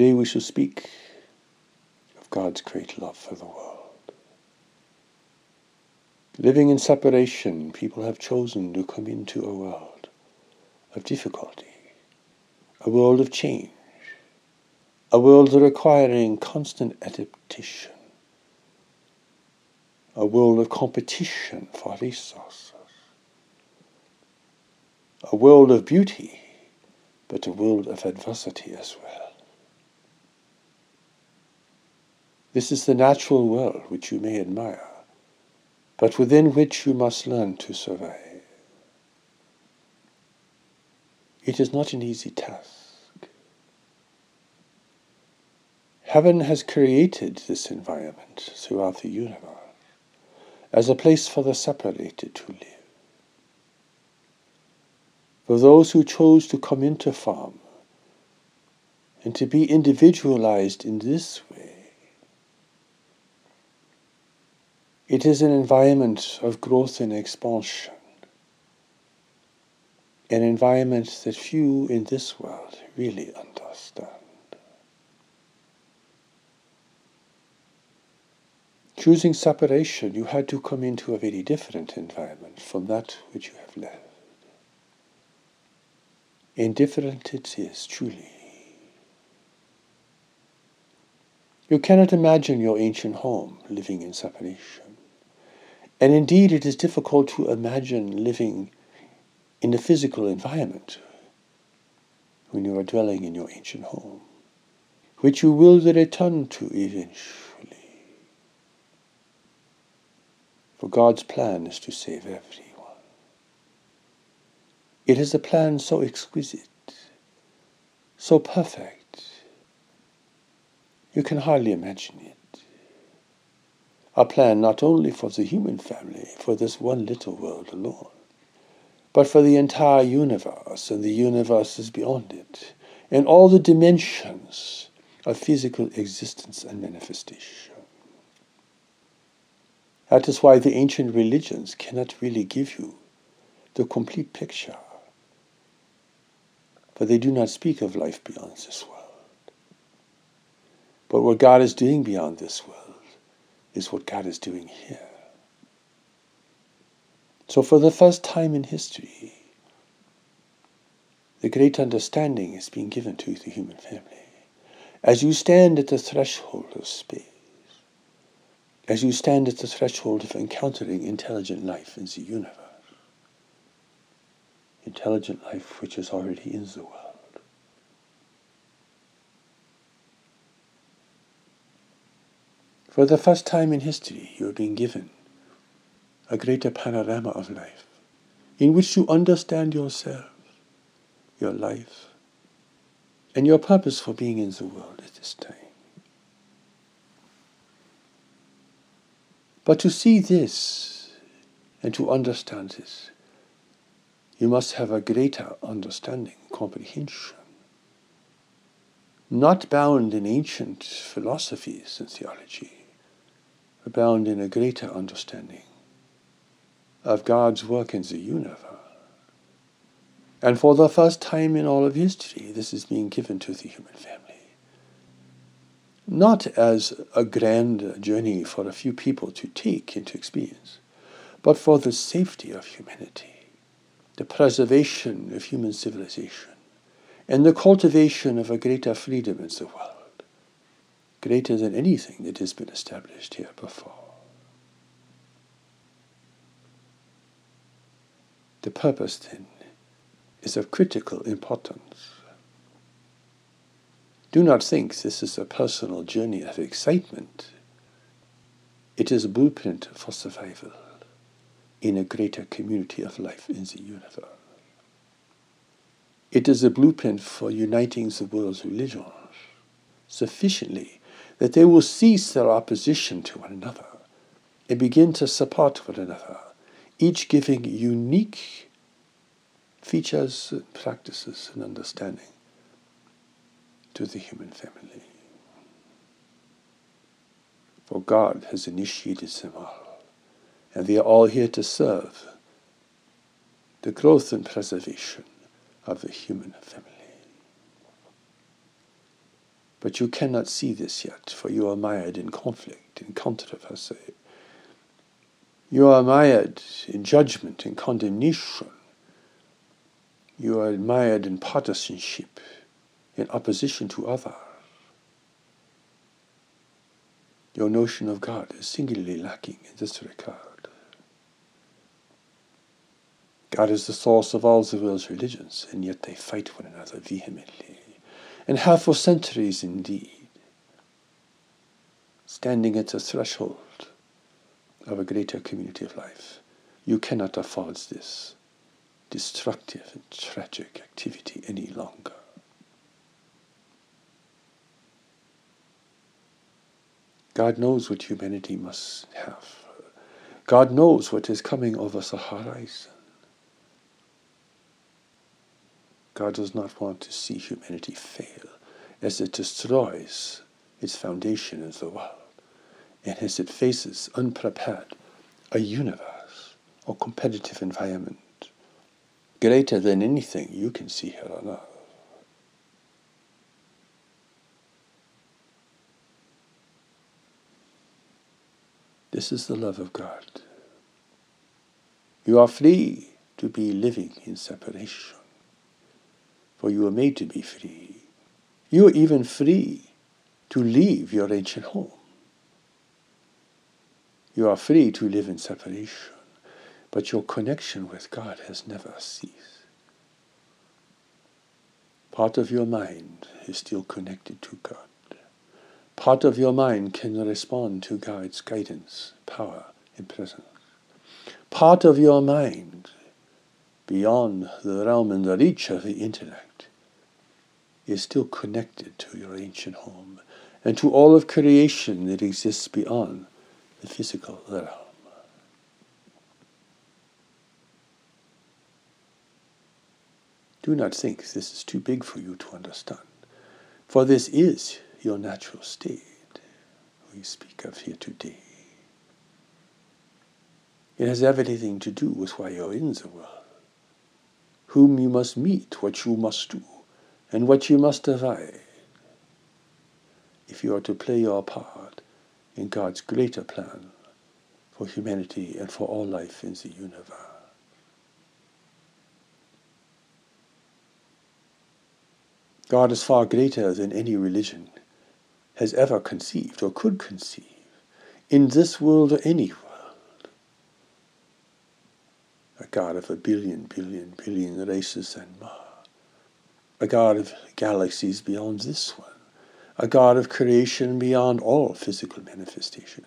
Today we shall speak of God's great love for the world. Living in separation, people have chosen to come into a world of difficulty, a world of change, a world requiring constant adaptation, a world of competition for resources, a world of beauty, but a world of adversity as well. This is the natural world which you may admire but within which you must learn to survive. It is not an easy task. Heaven has created this environment throughout the universe as a place for the separated to live. For those who chose to come into form and to be individualized in this way, It is an environment of growth and expansion, an environment that few in this world really understand. Choosing separation, you had to come into a very different environment from that which you have left. Indifferent it is, truly. You cannot imagine your ancient home living in separation. And indeed, it is difficult to imagine living in a physical environment when you are dwelling in your ancient home, which you will return to eventually. For God's plan is to save everyone. It is a plan so exquisite, so perfect, you can hardly imagine it a plan not only for the human family, for this one little world alone, but for the entire universe and the universes beyond it, and all the dimensions of physical existence and manifestation. That is why the ancient religions cannot really give you the complete picture, for they do not speak of life beyond this world. But what God is doing beyond this world is what God is doing here. So, for the first time in history, the great understanding is being given to the human family. As you stand at the threshold of space, as you stand at the threshold of encountering intelligent life in the universe, intelligent life which is already in the world. For the first time in history, you are being given a greater panorama of life in which you understand yourself, your life, and your purpose for being in the world at this time. But to see this and to understand this, you must have a greater understanding, comprehension, not bound in ancient philosophies and theology abound in a greater understanding of God's work in the universe. And for the first time in all of history, this is being given to the human family. Not as a grand journey for a few people to take into experience, but for the safety of humanity, the preservation of human civilization, and the cultivation of a greater freedom in the world greater than anything that has been established here before. The purpose, then, is of critical importance. Do not think this is a personal journey of excitement. It is a blueprint for survival in a greater community of life in the universe. It is a blueprint for uniting the world's religions sufficiently that they will cease their opposition to one another and begin to support one another, each giving unique features, practices, and understanding to the human family. For God has initiated them all, and they are all here to serve the growth and preservation of the human family. But you cannot see this yet, for you are mired in conflict, in controversy. You are mired in judgment, in condemnation. You are mired in partisanship, in opposition to others. Your notion of God is singularly lacking in this regard. God is the source of all the world's religions, and yet they fight one another vehemently and have for centuries indeed, standing at the threshold of a greater community of life. You cannot afford this destructive and tragic activity any longer. God knows what humanity must have. God knows what is coming over the horizon. God does not want to see humanity fail as it destroys its foundation in the world and as it faces unprepared a universe or competitive environment greater than anything you can see here on earth. This is the love of God. You are free to be living in separation for you were made to be free. You are even free to leave your ancient home. You are free to live in separation, but your connection with God has never ceased. Part of your mind is still connected to God. Part of your mind can respond to God's guidance, power, and presence. Part of your mind, beyond the realm and the reach of the intellect, is still connected to your ancient home and to all of creation that exists beyond the physical realm. Do not think this is too big for you to understand, for this is your natural state we speak of here today. It has everything to do with why you're in the world, whom you must meet, what you must do and what you must avoid if you are to play your part in God's greater plan for humanity and for all life in the universe. God is far greater than any religion has ever conceived or could conceive in this world or any world. A God of a billion, billion, billion races and more a God of galaxies beyond this one, a God of creation beyond all physical manifestation.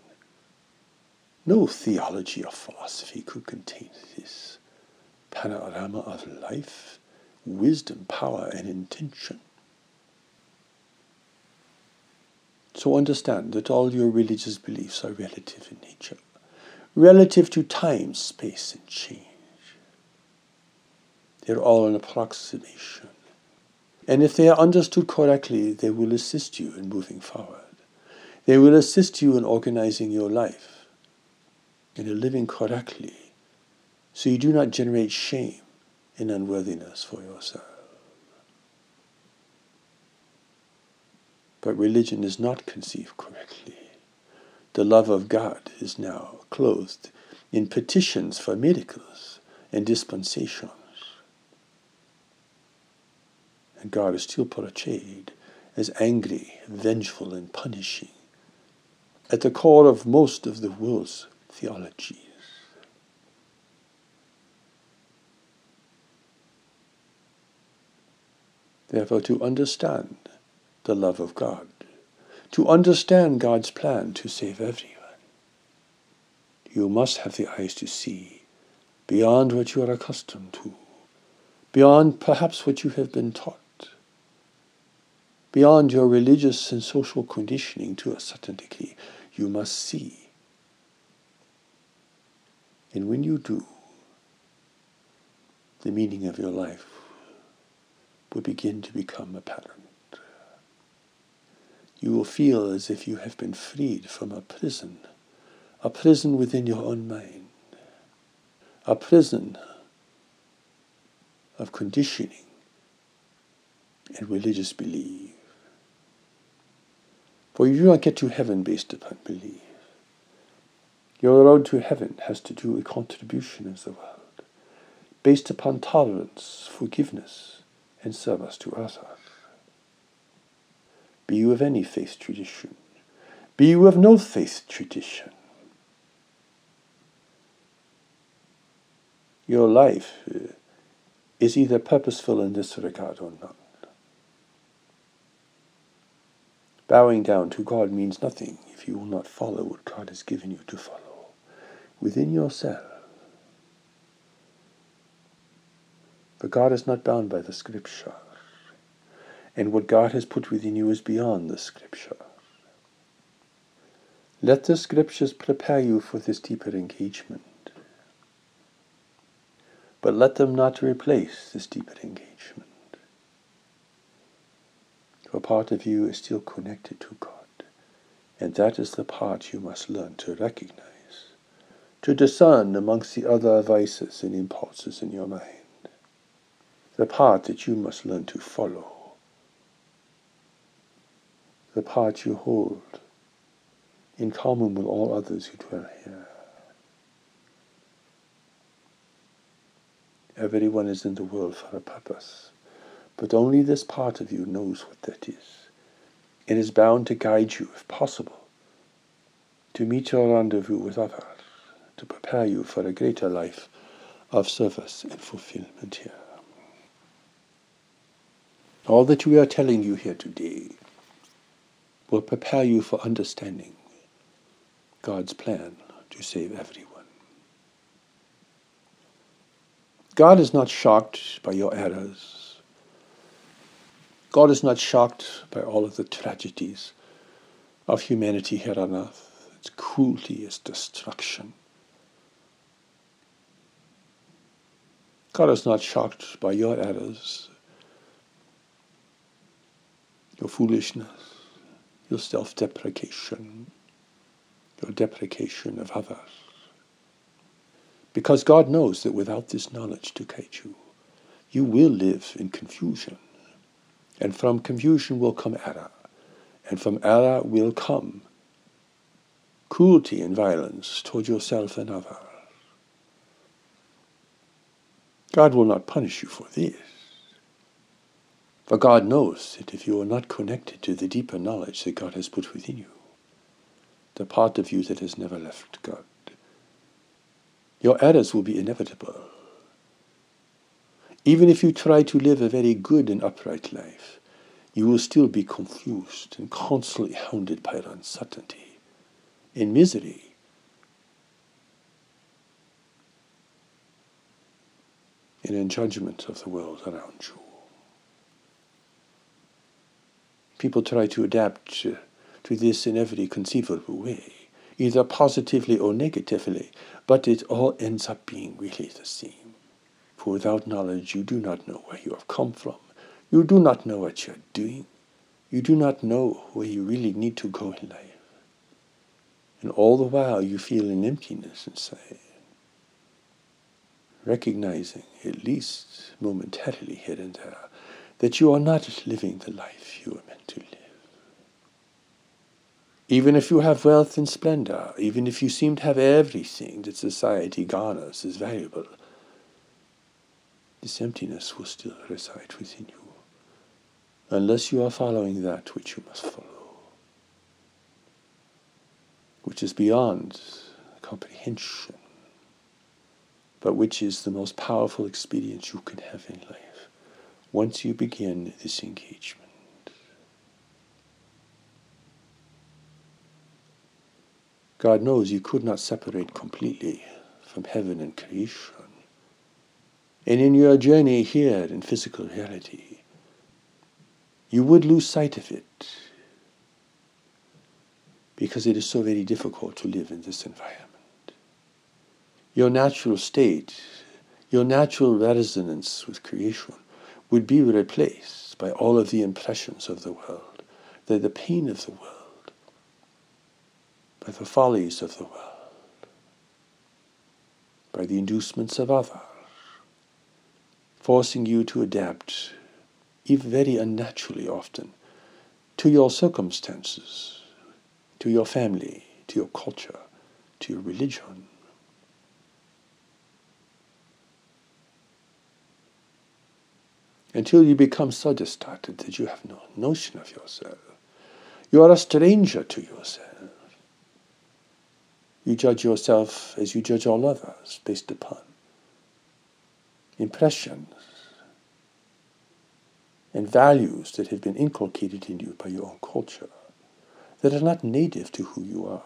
No theology or philosophy could contain this panorama of life, wisdom, power, and intention. So understand that all your religious beliefs are relative in nature, relative to time, space, and change. They're all an approximation and if they are understood correctly, they will assist you in moving forward. They will assist you in organizing your life in living correctly so you do not generate shame and unworthiness for yourself. But religion is not conceived correctly. The love of God is now clothed in petitions for miracles and dispensations and God is still portrayed as angry, vengeful, and punishing at the core of most of the world's theologies. Therefore, to understand the love of God, to understand God's plan to save everyone, you must have the eyes to see beyond what you are accustomed to, beyond perhaps what you have been taught beyond your religious and social conditioning to a certain degree. You must see. And when you do, the meaning of your life will begin to become apparent. You will feel as if you have been freed from a prison, a prison within your own mind, a prison of conditioning and religious belief. For you do not get to heaven based upon belief. Your road to heaven has to do with contribution of the world, based upon tolerance, forgiveness, and service to others. Be you of any faith tradition, be you of no faith tradition, your life uh, is either purposeful in this regard or not. Bowing down to God means nothing if you will not follow what God has given you to follow within yourself. But God is not bound by the scripture, and what God has put within you is beyond the scripture. Let the scriptures prepare you for this deeper engagement. But let them not replace this deeper engagement. For part of you is still connected to God, and that is the part you must learn to recognize to discern amongst the other vices and impulses in your mind. The part that you must learn to follow. The part you hold in common with all others who dwell here. Everyone is in the world for a purpose, but only this part of you knows what that is. It is bound to guide you, if possible, to meet your rendezvous with others to prepare you for a greater life of service and fulfillment here. All that we are telling you here today will prepare you for understanding God's plan to save everyone. God is not shocked by your errors. God is not shocked by all of the tragedies of humanity here on earth, its cruelty, its destruction. God is not shocked by your errors, your foolishness, your self deprecation, your deprecation of others. Because God knows that without this knowledge to guide you, you will live in confusion. And from confusion will come error. And from error will come cruelty and violence toward yourself and others. God will not punish you for this. For God knows that if you are not connected to the deeper knowledge that God has put within you, the part of you that has never left God, your errors will be inevitable. Even if you try to live a very good and upright life, you will still be confused and constantly hounded by uncertainty, and misery, and in judgment of the world around you. People try to adapt to, to this in every conceivable way, either positively or negatively, but it all ends up being really the same. For without knowledge, you do not know where you have come from. You do not know what you are doing. You do not know where you really need to go in life. And all the while, you feel an emptiness inside recognizing, at least momentarily here and there, that you are not living the life you are meant to live. Even if you have wealth and splendor, even if you seem to have everything that society garners as valuable, this emptiness will still reside within you, unless you are following that which you must follow, which is beyond comprehension but which is the most powerful experience you can have in life once you begin this engagement. God knows you could not separate completely from heaven and creation. And in your journey here in physical reality, you would lose sight of it because it is so very difficult to live in this environment. Your natural state, your natural resonance with creation would be replaced by all of the impressions of the world, by the pain of the world, by the follies of the world, by the inducements of others, forcing you to adapt, if very unnaturally often, to your circumstances to your family, to your culture, to your religion. Until you become so distorted that you have no notion of yourself. You are a stranger to yourself. You judge yourself as you judge all others based upon impressions and values that have been inculcated in you by your own culture that are not native to who you are.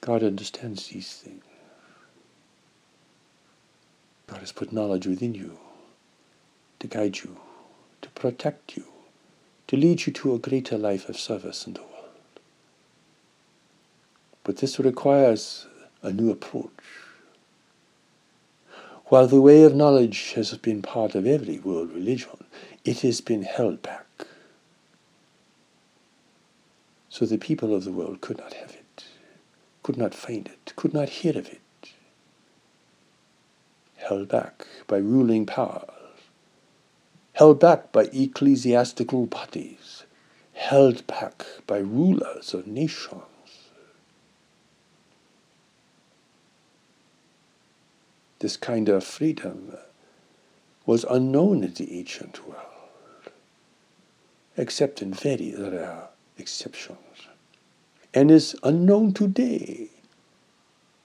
God understands these things. God has put knowledge within you to guide you, to protect you, to lead you to a greater life of service in the world. But this requires a new approach. While the way of knowledge has been part of every world religion, it has been held back. So the people of the world could not have it, could not find it, could not hear of it. Held back by ruling powers, held back by ecclesiastical bodies, held back by rulers of nations. This kind of freedom was unknown in the ancient world, except in very rare exceptions, and is unknown today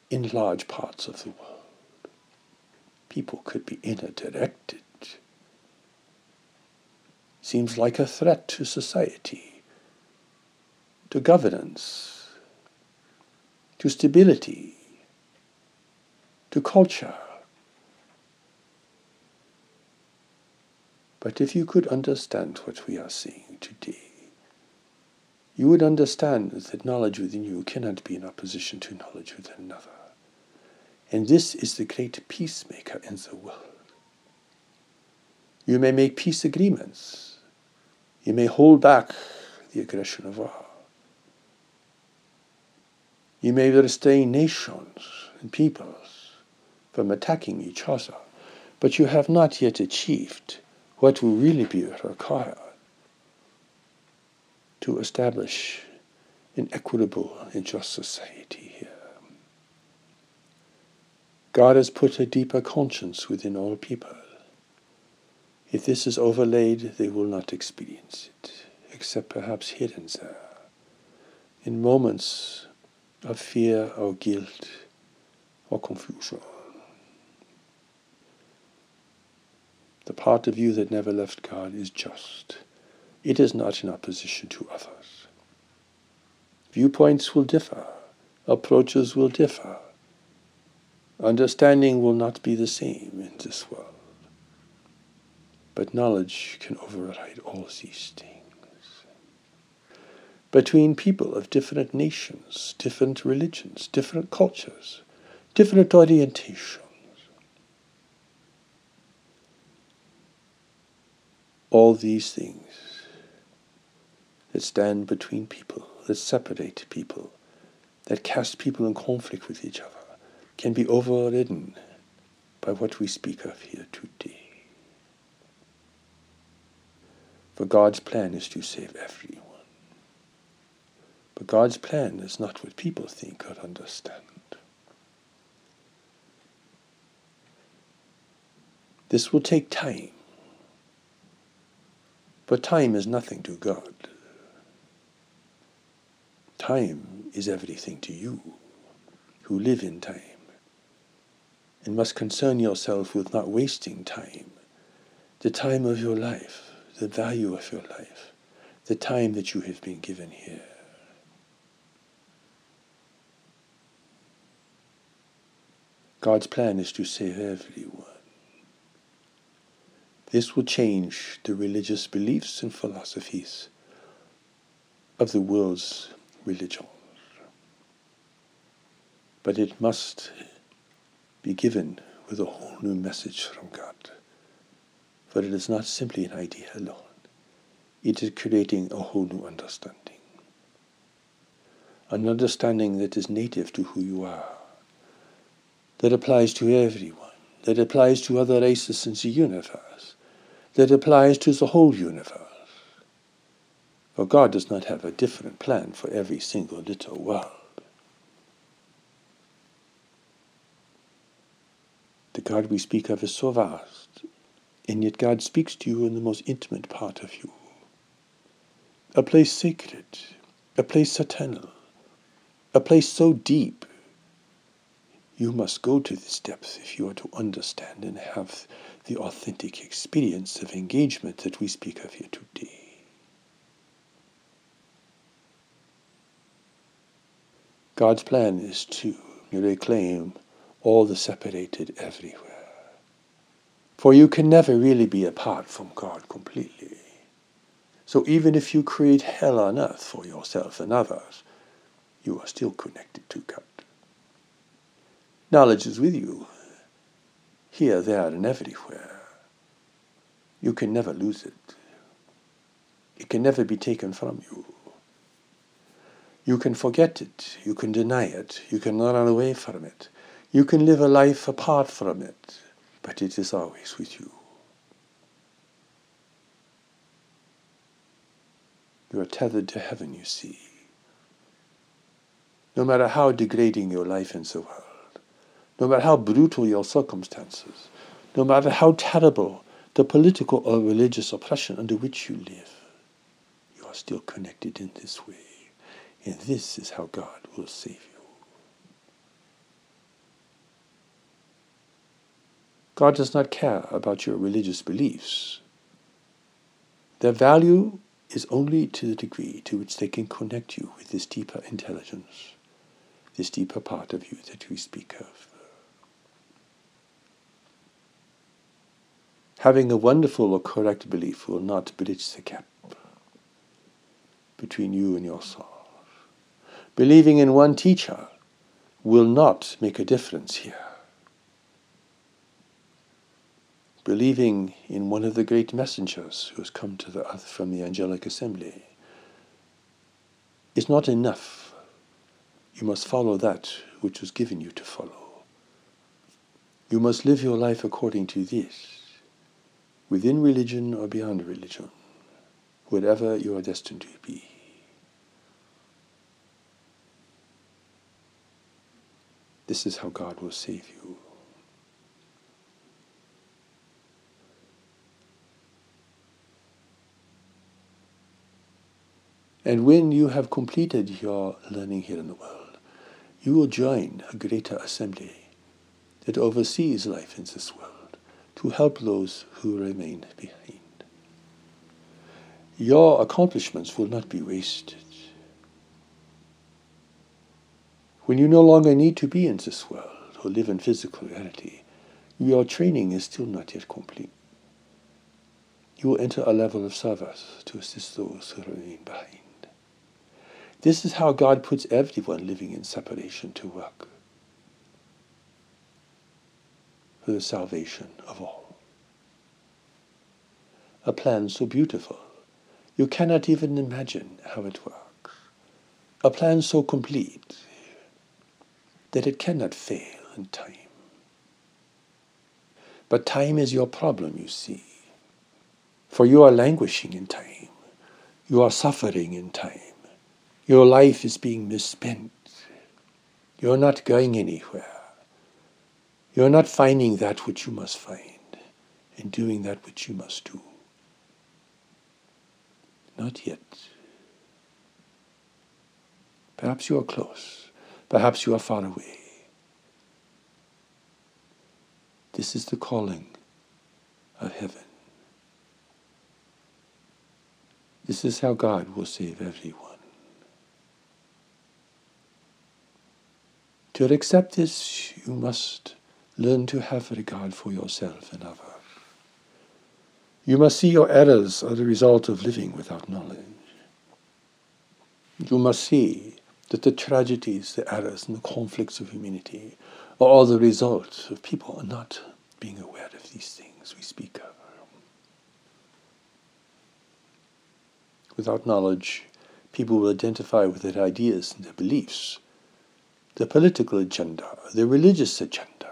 in large parts of the world. People could be inner directed. Seems like a threat to society, to governance, to stability, to culture. But if you could understand what we are seeing today, you would understand that knowledge within you cannot be in opposition to knowledge within another. And this is the great peacemaker in the world. You may make peace agreements. You may hold back the aggression of war. You may restrain nations and peoples from attacking each other, but you have not yet achieved what will really be required to establish an equitable and just society here. God has put a deeper conscience within all people. If this is overlaid, they will not experience it, except perhaps here and there, in moments of fear or guilt or confusion. The part of you that never left God is just. It is not in opposition to others. Viewpoints will differ, approaches will differ. Understanding will not be the same in this world. But knowledge can override all these things. Between people of different nations, different religions, different cultures, different orientations, all these things that stand between people, that separate people, that cast people in conflict with each other, can be overridden by what we speak of here today. For God's plan is to save everyone. But God's plan is not what people think or understand. This will take time. But time is nothing to God. Time is everything to you who live in time and must concern yourself with not wasting time, the time of your life, the value of your life, the time that you have been given here. God's plan is to save everyone. This will change the religious beliefs and philosophies of the world's religions. But it must be given with a whole new message from God. For it is not simply an idea alone. It is creating a whole new understanding. An understanding that is native to who you are, that applies to everyone, that applies to other races in the universe, that applies to the whole universe. For God does not have a different plan for every single little world. The God we speak of is so vast, and yet God speaks to you in the most intimate part of you. A place sacred, a place eternal, a place so deep. You must go to this depth if you are to understand and have the authentic experience of engagement that we speak of here today. God's plan is to reclaim all the separated everywhere. For you can never really be apart from God completely. So even if you create hell on earth for yourself and others, you are still connected to God. Knowledge is with you, here, there, and everywhere. You can never lose it. It can never be taken from you. You can forget it, you can deny it, you can run away from it, you can live a life apart from it, but it is always with you. You are tethered to heaven, you see. No matter how degrading your life in the world, no matter how brutal your circumstances, no matter how terrible the political or religious oppression under which you live, you are still connected in this way. And this is how God will save you. God does not care about your religious beliefs. Their value is only to the degree to which they can connect you with this deeper intelligence, this deeper part of you that we speak of. Having a wonderful or correct belief will not bridge the gap between you and your soul. Believing in one teacher will not make a difference here. Believing in one of the great messengers who has come to the earth from the angelic assembly is not enough. You must follow that which was given you to follow. You must live your life according to this, within religion or beyond religion, whatever you are destined to be. This is how God will save you. And when you have completed your learning here in the world, you will join a greater assembly that oversees life in this world to help those who remain behind. Your accomplishments will not be wasted. When you no longer need to be in this world or live in physical reality, your training is still not yet complete. You will enter a level of service to assist those who remain behind. This is how God puts everyone living in separation to work for the salvation of all. A plan so beautiful, you cannot even imagine how it works. A plan so complete, that it cannot fail in time. But time is your problem, you see. For you are languishing in time. You are suffering in time. Your life is being misspent. You're not going anywhere. You're not finding that which you must find and doing that which you must do. Not yet. Perhaps you are close. Perhaps you are far away. This is the calling of heaven. This is how God will save everyone. To accept this, you must learn to have regard for yourself and others. You must see your errors are the result of living without knowledge. You must see that the tragedies, the errors, and the conflicts of humanity are all the result of people not being aware of these things we speak of. Without knowledge, people will identify with their ideas and their beliefs, their political agenda, their religious agenda,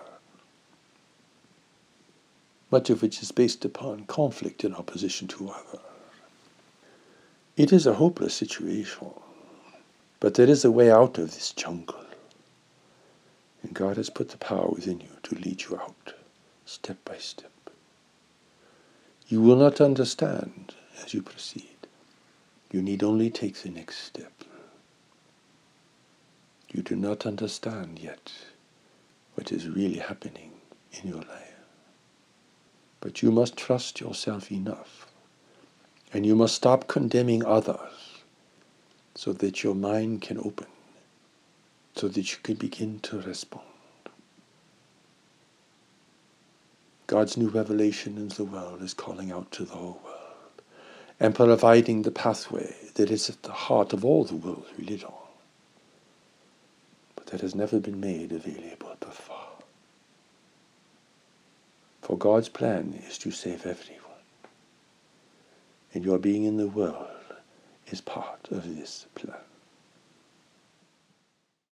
much of which is based upon conflict and opposition to others. It is a hopeless situation, but there is a way out of this jungle. And God has put the power within you to lead you out, step by step. You will not understand as you proceed. You need only take the next step. You do not understand yet what is really happening in your life. But you must trust yourself enough. And you must stop condemning others so that your mind can open, so that you can begin to respond. God's new revelation in the world is calling out to the whole world and providing the pathway that is at the heart of all the world's religion, but that has never been made available before. For God's plan is to save everyone. And your being in the world is part of this plan.